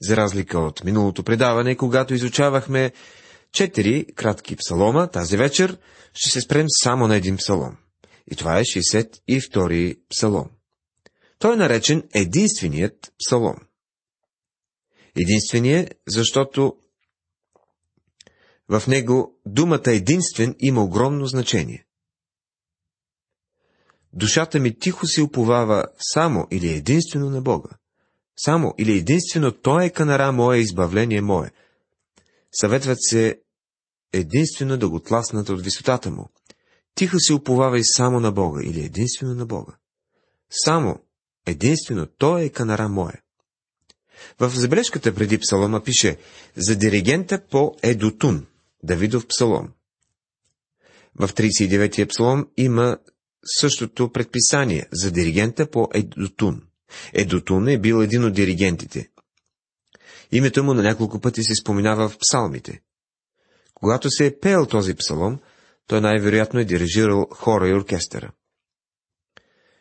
За разлика от миналото предаване, когато изучавахме четири кратки псалома, тази вечер ще се спрем само на един псалом. И това е 62-и псалом. Той е наречен единственият псалом. Единственият, защото в него думата единствен има огромно значение. Душата ми тихо се уповава само или единствено на Бога. Само или единствено Той е канара мое, избавление мое. Съветват се единствено да го тласнат от висотата му. Тихо се уповавай само на Бога или единствено на Бога. Само, единствено Той е канара мое. В забележката преди псалома пише за диригента по Едотун, Давидов псалом. В 39-я псалом има същото предписание за диригента по Едотун. Едотун е бил един от диригентите. Името му на няколко пъти се споменава в псалмите. Когато се е пеел този псалом, той най-вероятно е дирижирал хора и оркестъра.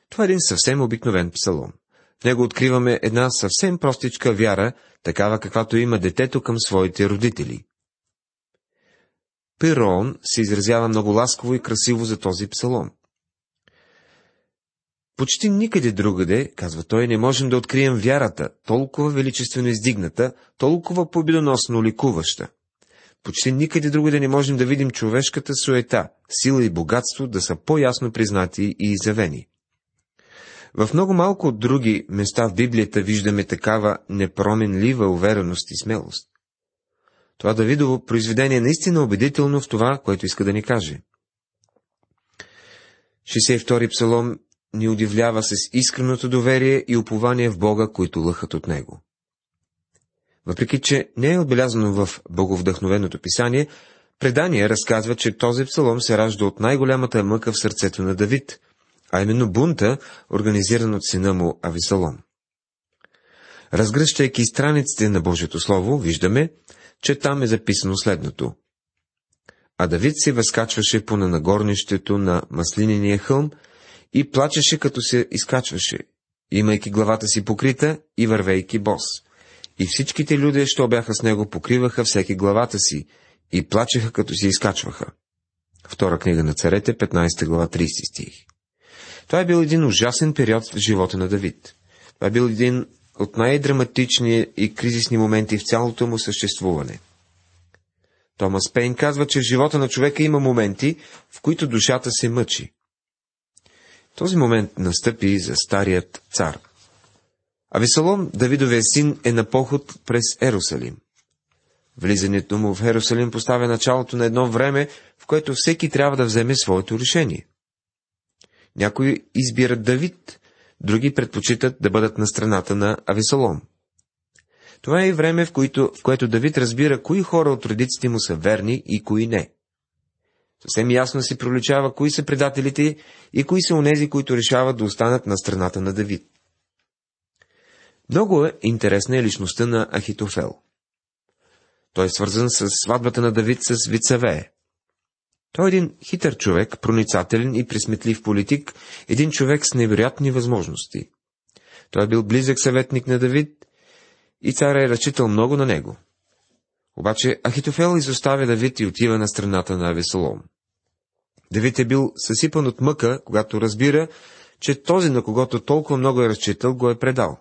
Това е един съвсем обикновен псалом. В него откриваме една съвсем простичка вяра, такава каквато има детето към своите родители. Пирон се изразява много ласково и красиво за този псалом. Почти никъде другаде, казва той, не можем да открием вярата, толкова величествено издигната, толкова победоносно ликуваща. Почти никъде другаде не можем да видим човешката суета, сила и богатство да са по-ясно признати и изявени. В много малко от други места в Библията виждаме такава непроменлива увереност и смелост. Това Давидово произведение наистина убедително в това, което иска да ни каже. 62-и псалом ни удивлява с искреното доверие и упование в Бога, които лъхат от Него. Въпреки, че не е отбелязано в боговдъхновеното писание, предание разказва, че този псалом се ражда от най-голямата мъка в сърцето на Давид, а именно бунта, организиран от сина му Ависалом. Разгръщайки страниците на Божието Слово, виждаме, че там е записано следното. А Давид се възкачваше по нагорнището на маслинения хълм и плачеше, като се изкачваше, имайки главата си покрита и вървейки бос. И всичките люди, що бяха с него, покриваха всеки главата си и плачеха, като се изкачваха. Втора книга на царете, 15 глава, 30 стих. Това е бил един ужасен период в живота на Давид. Това е бил един от най-драматични и кризисни моменти в цялото му съществуване. Томас Пейн казва, че в живота на човека има моменти, в които душата се мъчи. Този момент настъпи за старият цар. Авесалом, Давидовия син, е на поход през Ерусалим. Влизането му в Ерусалим поставя началото на едно време, в което всеки трябва да вземе своето решение. Някои избират Давид, други предпочитат да бъдат на страната на Авесалом. Това е и време, в, което, в което Давид разбира кои хора от родиците му са верни и кои не. Съвсем ясно си проличава кои са предателите и кои са онези, които решават да останат на страната на Давид. Много е интересна е личността на Ахитофел. Той е свързан с сватбата на Давид с Вицавее. Той е един хитър човек, проницателен и присметлив политик, един човек с невероятни възможности. Той е бил близък съветник на Давид и царя е разчитал много на него. Обаче Ахитофел изоставя Давид и отива на страната на Авесолом. Давид е бил съсипан от мъка, когато разбира, че този, на когото толкова много е разчитал, го е предал.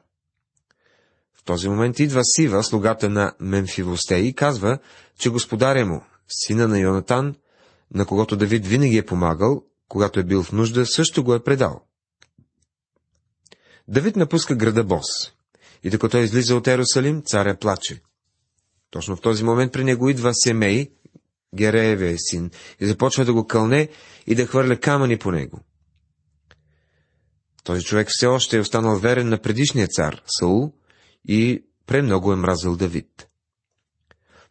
В този момент идва Сива, слугата на Мемфивосте, и казва, че господаря му, сина на Йонатан, на когото Давид винаги е помагал, когато е бил в нужда, също го е предал. Давид напуска града Бос, и докато излиза от Ерусалим, царя плаче. Точно в този момент при него идва Семей, Гереевия син, и започва да го кълне и да хвърля камъни по него. Този човек все още е останал верен на предишния цар, Саул, и премного е мразил Давид.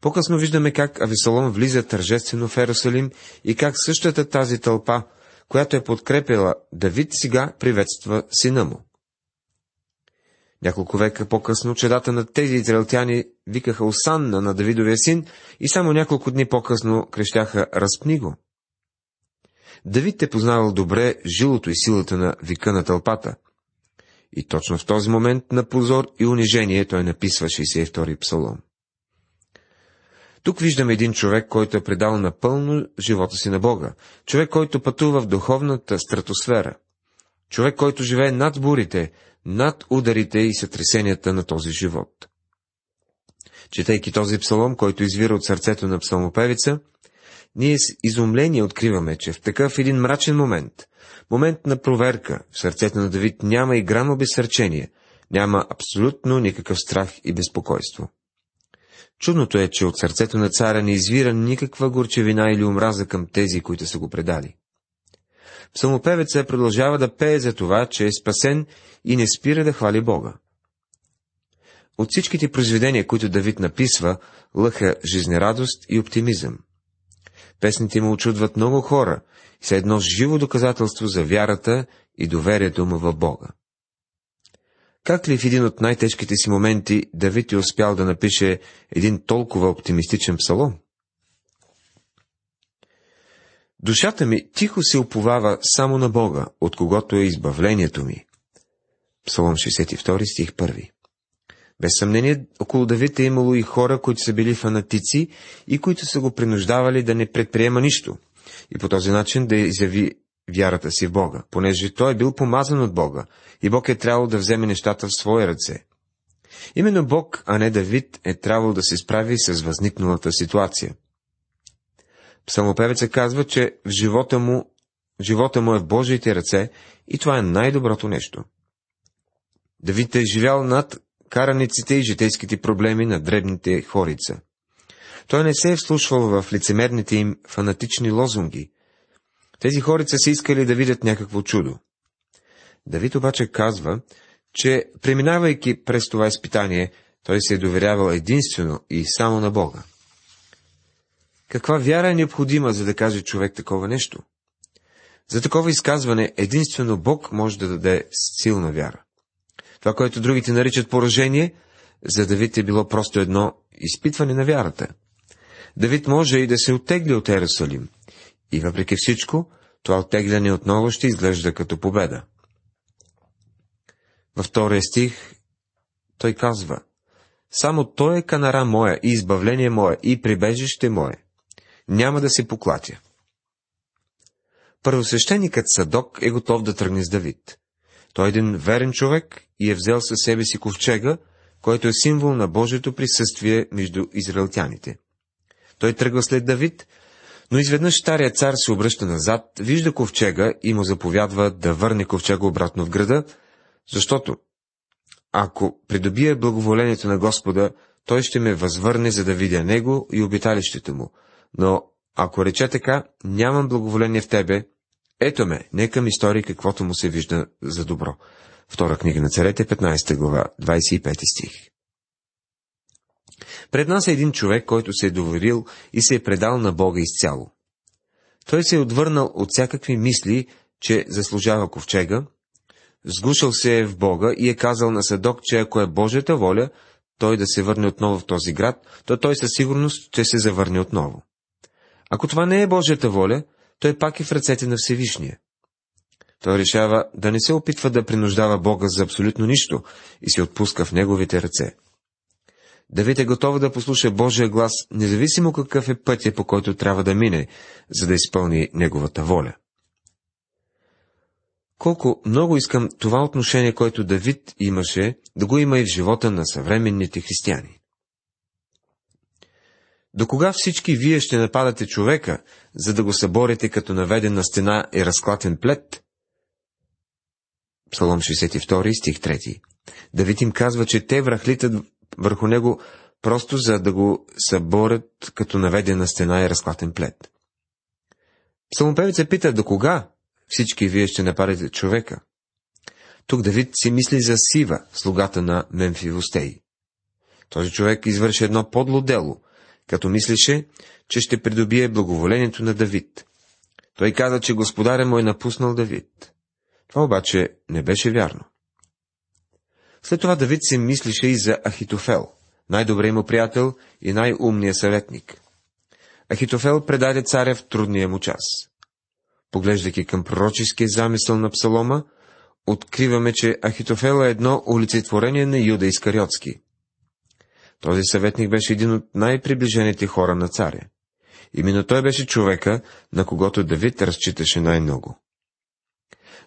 По-късно виждаме как Авесалом влиза тържествено в Ерусалим и как същата тази тълпа, която е подкрепила Давид, сега приветства сина му. Няколко века по-късно чедата на тези израелтяни викаха Осанна на Давидовия син и само няколко дни по-късно крещяха Разпни го. Давид е познавал добре жилото и силата на вика на тълпата. И точно в този момент на позор и унижение той написва 62-и псалом. Тук виждаме един човек, който е предал напълно живота си на Бога. Човек, който пътува в духовната стратосфера. Човек, който живее над бурите, над ударите и сътресенията на този живот. Четейки този псалом, който извира от сърцето на псалмопевица, ние с изумление откриваме, че в такъв един мрачен момент, момент на проверка, в сърцето на Давид няма и грам обесърчение, няма абсолютно никакъв страх и безпокойство. Чудното е, че от сърцето на царя не извира никаква горчевина или омраза към тези, които са го предали. Псалмопевеца продължава да пее за това, че е спасен и не спира да хвали Бога. От всичките произведения, които Давид написва, лъха жизнерадост и оптимизъм. Песните му очудват много хора и са едно живо доказателство за вярата и доверието му в Бога. Как ли в един от най-тежките си моменти Давид е успял да напише един толкова оптимистичен псалом? Душата ми тихо се уповава само на Бога, от когото е избавлението ми. Псалом 62, стих 1 Без съмнение, около Давид е имало и хора, които са били фанатици и които са го принуждавали да не предприема нищо и по този начин да изяви вярата си в Бога, понеже той е бил помазан от Бога и Бог е трябвало да вземе нещата в свои ръце. Именно Бог, а не Давид, е трябвало да се справи с възникналата ситуация. Псалмопевеца казва, че в живота му, живота му е в Божиите ръце и това е най-доброто нещо. Давид е живял над караниците и житейските проблеми на дребните хорица. Той не се е вслушвал в лицемерните им фанатични лозунги. Тези хорица са искали да видят някакво чудо. Давид обаче казва, че преминавайки през това изпитание, той се е доверявал единствено и само на Бога. Каква вяра е необходима, за да каже човек такова нещо? За такова изказване единствено Бог може да даде силна вяра. Това, което другите наричат поражение, за Давид е било просто едно изпитване на вярата. Давид може и да се оттегли от Ерусалим. И въпреки всичко, това оттегляне отново ще изглежда като победа. Във втория стих той казва, Само Той е канара моя и избавление мое и прибежище мое няма да се поклатя. Първосвещеникът Садок е готов да тръгне с Давид. Той е един верен човек и е взел със себе си ковчега, който е символ на Божието присъствие между израелтяните. Той тръгва след Давид, но изведнъж стария цар се обръща назад, вижда ковчега и му заповядва да върне ковчега обратно в града, защото ако придобие благоволението на Господа, той ще ме възвърне, за да видя него и обиталището му, но ако рече така, нямам благоволение в тебе, ето ме, нека ми стори каквото му се вижда за добро. Втора книга на царете, 15 глава, 25 стих. Пред нас е един човек, който се е доверил и се е предал на Бога изцяло. Той се е отвърнал от всякакви мисли, че заслужава ковчега, сгушал се е в Бога и е казал на Садок, че ако е Божията воля, той да се върне отново в този град, то той със сигурност ще се завърне отново. Ако това не е Божията воля, той пак е в ръцете на Всевишния. Той решава да не се опитва да принуждава Бога за абсолютно нищо и се отпуска в неговите ръце. Давид е готов да послуша Божия глас, независимо какъв е пътя, по който трябва да мине, за да изпълни неговата воля. Колко много искам това отношение, което Давид имаше, да го има и в живота на съвременните християни. До кога всички вие ще нападате човека, за да го съборите като наведен на стена и разклатен плет? Псалом 62, стих 3. Давид им казва, че те врахлитат върху него просто за да го съборят като наведен на стена и разклатен плет. Псалмопевица пита, до кога всички вие ще нападете човека? Тук Давид си мисли за Сива, слугата на Мемфивостей. Този човек извърши едно подло дело – като мислеше, че ще придобие благоволението на Давид. Той каза, че господаря му е напуснал Давид. Това обаче не беше вярно. След това Давид се мислише и за Ахитофел, най-добрият му приятел и най-умният съветник. Ахитофел предаде царя в трудния му час. Поглеждайки към пророческия замисъл на Псалома, откриваме, че Ахитофел е едно олицетворение на Юда Искариотски. Този съветник беше един от най-приближените хора на царя. Именно той беше човека, на когото Давид разчиташе най-много.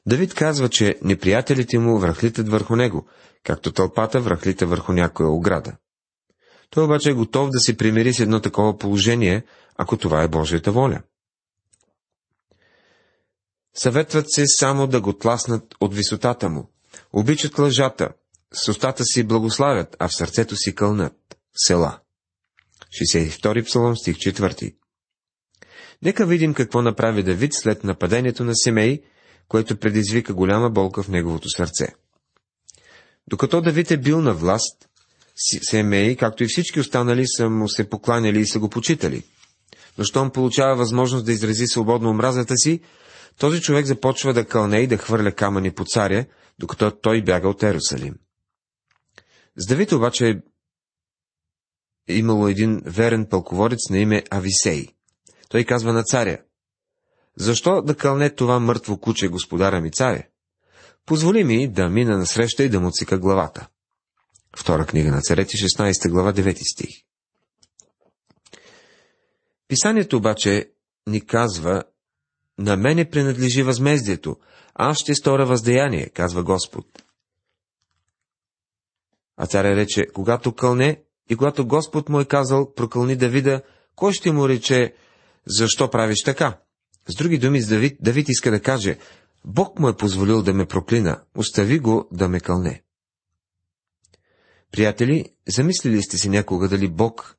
Давид казва, че неприятелите му връхлитат върху него, както тълпата връхлита върху някоя ограда. Той обаче е готов да се примири с едно такова положение, ако това е Божията воля. Съветват се само да го тласнат от висотата му. Обичат лъжата, с устата си благославят, а в сърцето си кълнат. Села. 62 псалом, стих 4. Нека видим какво направи Давид след нападението на семей, което предизвика голяма болка в неговото сърце. Докато Давид е бил на власт, семей, както и всички останали, са му се покланяли и са го почитали. Но щом получава възможност да изрази свободно омразата си, този човек започва да кълне и да хвърля камъни по царя, докато той бяга от Ерусалим. С Давид обаче е имало един верен пълководец на име Ависей. Той казва на царя, защо да кълне това мъртво куче, господаря ми царя? Позволи ми да мина насреща и да му цика главата. Втора книга на царете, 16 глава, 9 стих. Писанието обаче ни казва, на мене принадлежи възмездието, аз ще сторя въздеяние, казва Господ. А царя рече, когато кълне и когато Господ му е казал, прокълни Давида, кой ще му рече, защо правиш така? С други думи, с Давид, Давид иска да каже, Бог му е позволил да ме проклина, остави го да ме кълне. Приятели, замислили сте си някога дали Бог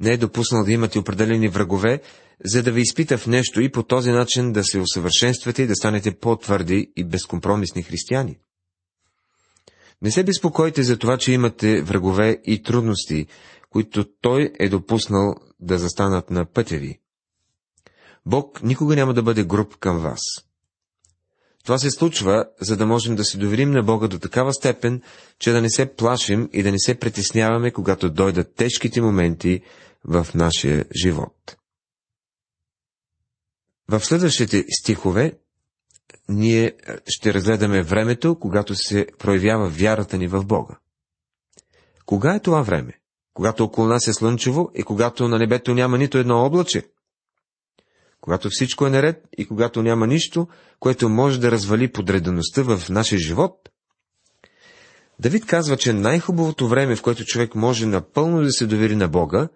не е допуснал да имате определени врагове, за да ви изпита в нещо и по този начин да се усъвършенствате и да станете по-твърди и безкомпромисни християни? Не се безпокойте за това, че имате врагове и трудности, които Той е допуснал да застанат на пътя ви. Бог никога няма да бъде груб към вас. Това се случва, за да можем да се доверим на Бога до такава степен, че да не се плашим и да не се притесняваме, когато дойдат тежките моменти в нашия живот. В следващите стихове ние ще разгледаме времето, когато се проявява вярата ни в Бога. Кога е това време? Когато около нас е слънчево и когато на небето няма нито едно облаче? Когато всичко е наред и когато няма нищо, което може да развали подредеността в нашия живот? Давид казва, че най-хубавото време, в което човек може напълно да се довери на Бога,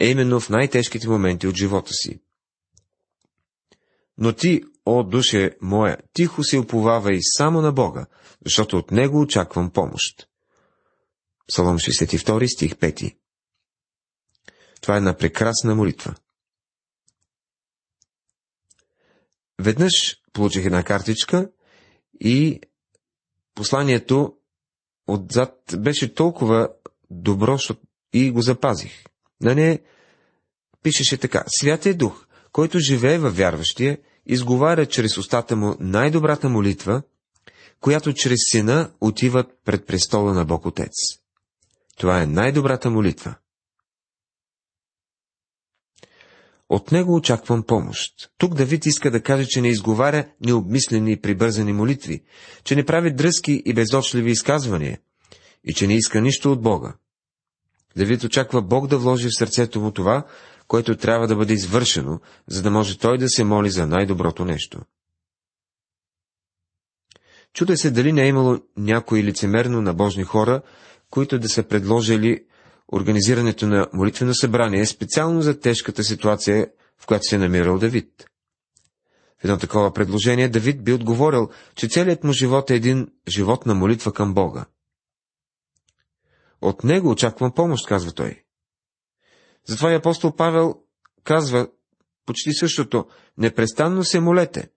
е именно в най-тежките моменти от живота си. Но ти, о душе моя, тихо се уповавай само на Бога, защото от Него очаквам помощ. Псалом 62, стих 5 Това е една прекрасна молитва. Веднъж получих една картичка и посланието отзад беше толкова добро, и го запазих. На нея пишеше така. Святия Дух, който живее във вярващия, изговаря чрез устата му най-добрата молитва, която чрез сина отиват пред престола на Бог Отец. Това е най-добрата молитва. От него очаквам помощ. Тук Давид иска да каже, че не изговаря необмислени и прибързани молитви, че не прави дръзки и безочливи изказвания и че не иска нищо от Бога. Давид очаква Бог да вложи в сърцето му това, което трябва да бъде извършено, за да може той да се моли за най-доброто нещо. Чуда се дали не е имало някои лицемерно набожни хора, които да са предложили организирането на молитвено събрание специално за тежката ситуация, в която се е намирал Давид. В едно такова предложение Давид би отговорил, че целият му живот е един живот на молитва към Бога. От него очаквам помощ, казва той. Затова и апостол Павел казва почти същото. Непрестанно се молете.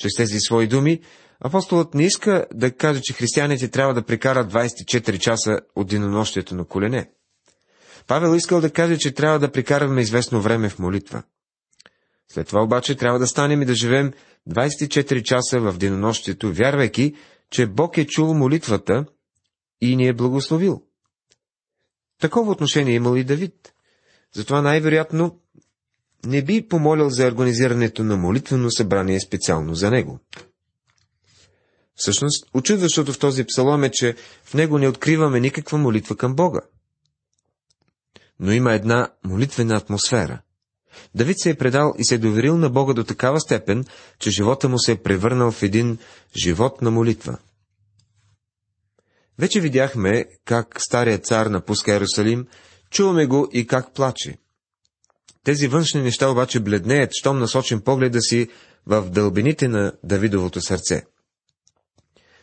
Чрез тези свои думи, апостолът не иска да каже, че християните трябва да прекарат 24 часа от денонощието на колене. Павел искал да каже, че трябва да прекараме известно време в молитва. След това обаче трябва да станем и да живеем 24 часа в денонощието, вярвайки, че Бог е чул молитвата и ни е благословил. Такова отношение имал и Давид. Затова най-вероятно не би помолил за организирането на молитвено събрание специално за него. Всъщност, очудващото в този псалом е, че в него не откриваме никаква молитва към Бога. Но има една молитвена атмосфера. Давид се е предал и се е доверил на Бога до такава степен, че живота му се е превърнал в един живот на молитва. Вече видяхме как старият цар напуска Иерусалим, чуваме го и как плаче. Тези външни неща обаче бледнеят, щом насочим погледа си в дълбините на Давидовото сърце.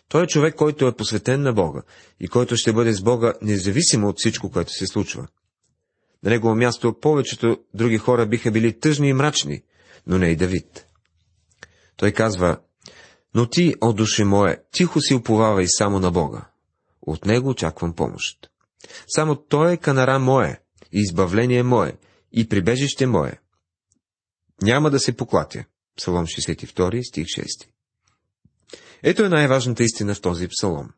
Той е човек, който е посветен на Бога и който ще бъде с Бога независимо от всичко, което се случва. На негово място повечето други хора биха били тъжни и мрачни, но не и Давид. Той казва, но ти, о душе мое, тихо си уповавай само на Бога. От него очаквам помощ. Само Той е канара мое, и избавление мое, и прибежище мое. Няма да се поклатя. Псалом 62, стих 6. Ето е най-важната истина в този псалом.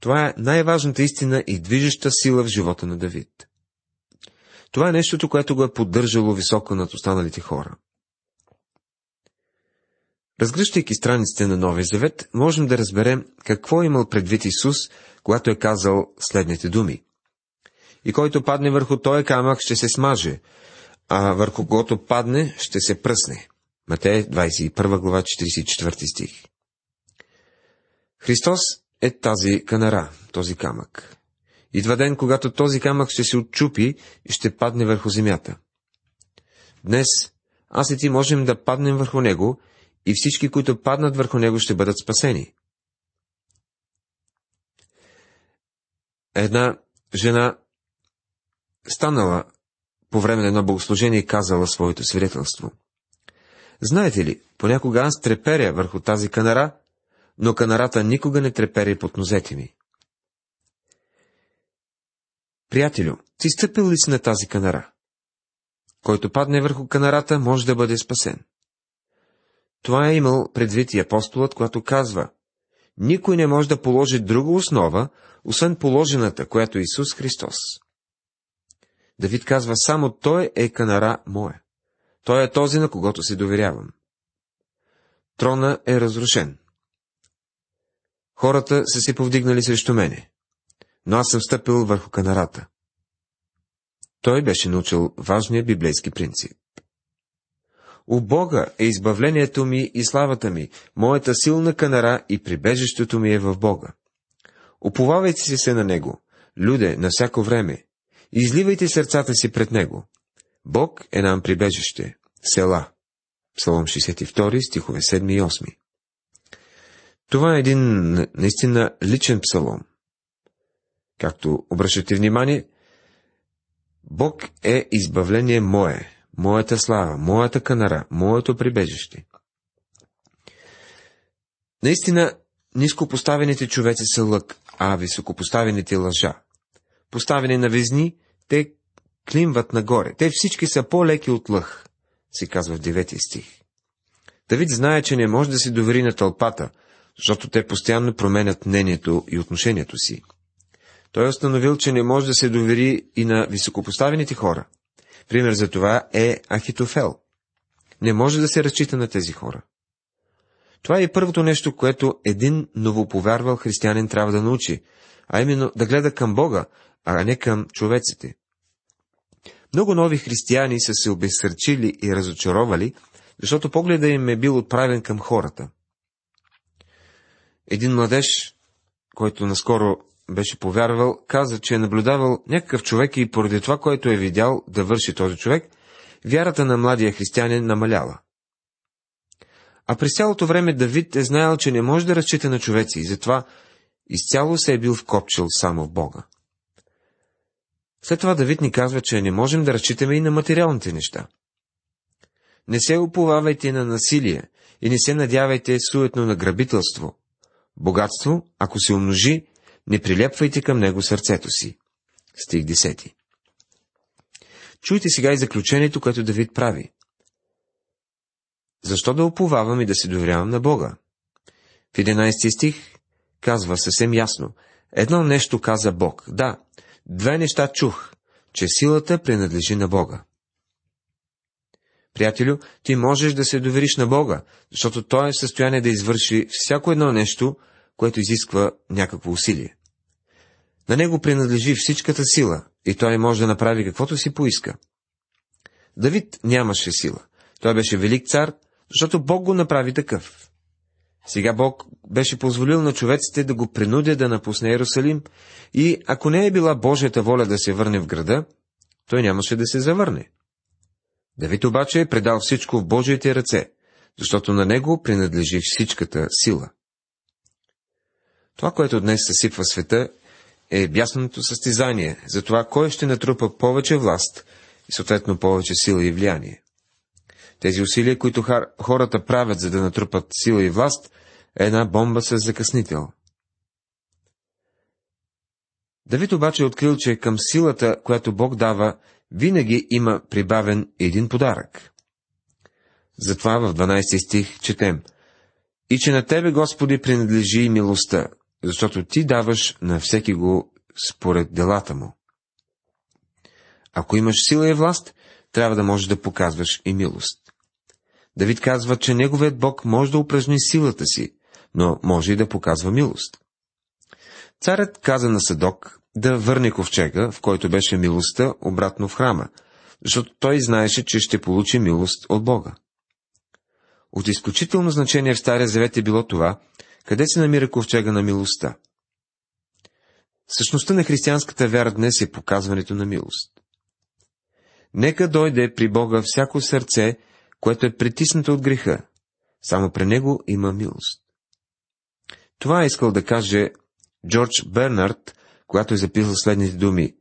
Това е най-важната истина и движеща сила в живота на Давид. Това е нещото, което го е поддържало високо над останалите хора. Разгръщайки страниците на Новия Завет, можем да разберем какво е имал предвид Исус, когато е казал следните думи. И който падне върху този камък, ще се смаже, а върху когото падне, ще се пръсне. Матей 21 глава 44 стих. Христос е тази канара, този камък. Идва ден, когато този камък ще се отчупи и ще падне върху земята. Днес аз и ти можем да паднем върху него и всички, които паднат върху него, ще бъдат спасени. Една жена станала по време на едно богослужение казала своето свидетелство. Знаете ли, понякога аз треперя върху тази канара, но канарата никога не трепери под нозете ми. Приятелю, ти стъпил ли си на тази канара? Който падне върху канарата, може да бъде спасен. Това е имал предвид и апостолът, когато казва, никой не може да положи друга основа, освен положената, която е Исус Христос. Давид казва, само Той е канара моя. Той е този, на когото се доверявам. Трона е разрушен. Хората са се повдигнали срещу мене, но аз съм стъпил върху канарата. Той беше научил важния библейски принцип. У Бога е избавлението ми и славата ми, моята силна канара и прибежището ми е в Бога. Оповавайте се на Него, люде, на всяко време. Изливайте сърцата си пред Него. Бог е нам прибежище. Села. Псалом 62, стихове 7 и 8. Това е един наистина личен псалом. Както обръщате внимание, Бог е избавление мое, моята слава, моята канара, моето прибежище. Наистина, ниско поставените човеци са лък, а високопоставените лъжа. Поставени на везни, те климват нагоре. Те всички са по-леки от лъх, се казва в 9 стих. Давид знае, че не може да се довери на тълпата, защото те постоянно променят мнението и отношението си. Той е установил, че не може да се довери и на високопоставените хора. Пример за това е Ахитофел. Не може да се разчита на тези хора. Това е първото нещо, което един новоповярвал християнин трябва да научи, а именно да гледа към Бога, а не към човеците. Много нови християни са се обесърчили и разочаровали, защото погледа им е бил отправен към хората. Един младеж, който наскоро беше повярвал, каза, че е наблюдавал някакъв човек и поради това, което е видял да върши този човек, вярата на младия християнин намаляла. А през цялото време Давид е знаел, че не може да разчита на човеци и затова изцяло се е бил вкопчил само в Бога. След това Давид ни казва, че не можем да разчитаме и на материалните неща. Не се уповавайте на насилие и не се надявайте суетно на грабителство. Богатство, ако се умножи, не прилепвайте към него сърцето си. Стих 10. Чуйте сега и заключението, което Давид прави. Защо да уповавам и да се доверявам на Бога? В 11 стих казва съвсем ясно. Едно нещо каза Бог. Да, две неща чух, че силата принадлежи на Бога. приятелю, ти можеш да се довериш на Бога, защото Той е в състояние да извърши всяко едно нещо, което изисква някакво усилие. На Него принадлежи всичката сила и Той може да направи каквото си поиска. Давид нямаше сила. Той беше велик цар, защото Бог го направи такъв. Сега Бог беше позволил на човеците да го принудя да напусне Иерусалим и ако не е била Божията воля да се върне в града, той нямаше да се завърне. Давид обаче е предал всичко в Божиите ръце, защото на него принадлежи всичката сила. Това, което днес съсипва света, е бясното състезание за това, кой ще натрупа повече власт и съответно повече сила и влияние. Тези усилия, които хората правят, за да натрупат сила и власт, е една бомба с закъснител. Давид обаче е открил, че към силата, която Бог дава, винаги има прибавен един подарък. Затова в 12 стих четем И че на Тебе, Господи, принадлежи и милостта, защото Ти даваш на всеки го според делата му. Ако имаш сила и власт, трябва да можеш да показваш и милост. Давид казва, че неговият Бог може да упражни силата си, но може и да показва милост. Царят каза на Садок да върне ковчега, в който беше милостта, обратно в храма, защото той знаеше, че ще получи милост от Бога. От изключително значение в Стария Завет е било това, къде се намира ковчега на милостта. Същността на християнската вяра днес е показването на милост. Нека дойде при Бога всяко сърце, което е притиснато от греха. Само при него има милост. Това е искал да каже Джордж Бернард, когато е записал следните думи.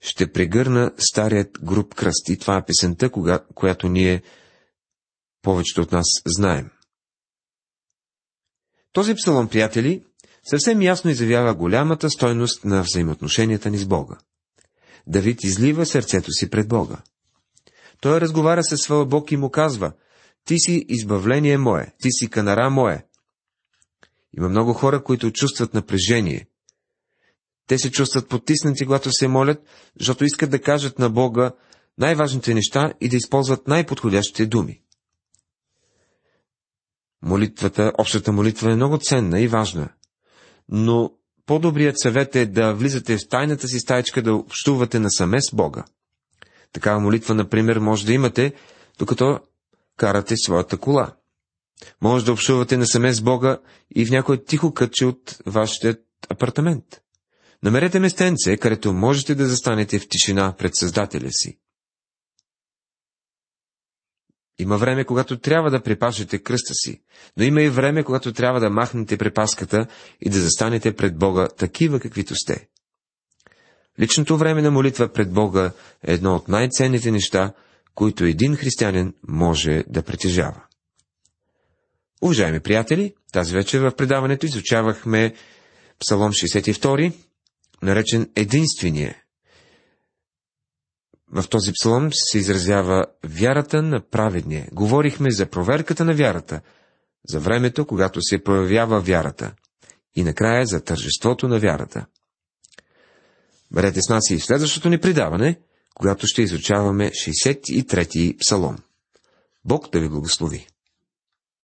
Ще прегърна старият груп кръст. И това е песента, кога, която ние повечето от нас знаем. Този псалом, приятели, съвсем ясно изявява голямата стойност на взаимоотношенията ни с Бога. Давид излива сърцето си пред Бога. Той разговаря със своя Бог и му казва, ти си избавление мое, ти си канара мое. Има много хора, които чувстват напрежение. Те се чувстват потиснати, когато се молят, защото искат да кажат на Бога най-важните неща и да използват най-подходящите думи. Молитвата, общата молитва е много ценна и важна, но по-добрият съвет е да влизате в тайната си стаечка да общувате насаме с Бога. Такава молитва, например, може да имате, докато карате своята кола. Може да общувате насаме с Бога и в някой тихо кътче от вашия апартамент. Намерете местенце, където можете да застанете в тишина пред Създателя си. Има време, когато трябва да припашете кръста си, но има и време, когато трябва да махнете припаската и да застанете пред Бога такива, каквито сте. Личното време на молитва пред Бога е едно от най-ценните неща, които един християнин може да притежава. Уважаеми приятели, тази вечер в предаването изучавахме Псалом 62, наречен Единствение. В този псалом се изразява вярата на праведния. Говорихме за проверката на вярата, за времето, когато се проявява вярата и накрая за тържеството на вярата. Бъдете с нас и в следващото ни предаване, когато ще изучаваме 63-ти псалом. Бог да ви благослови!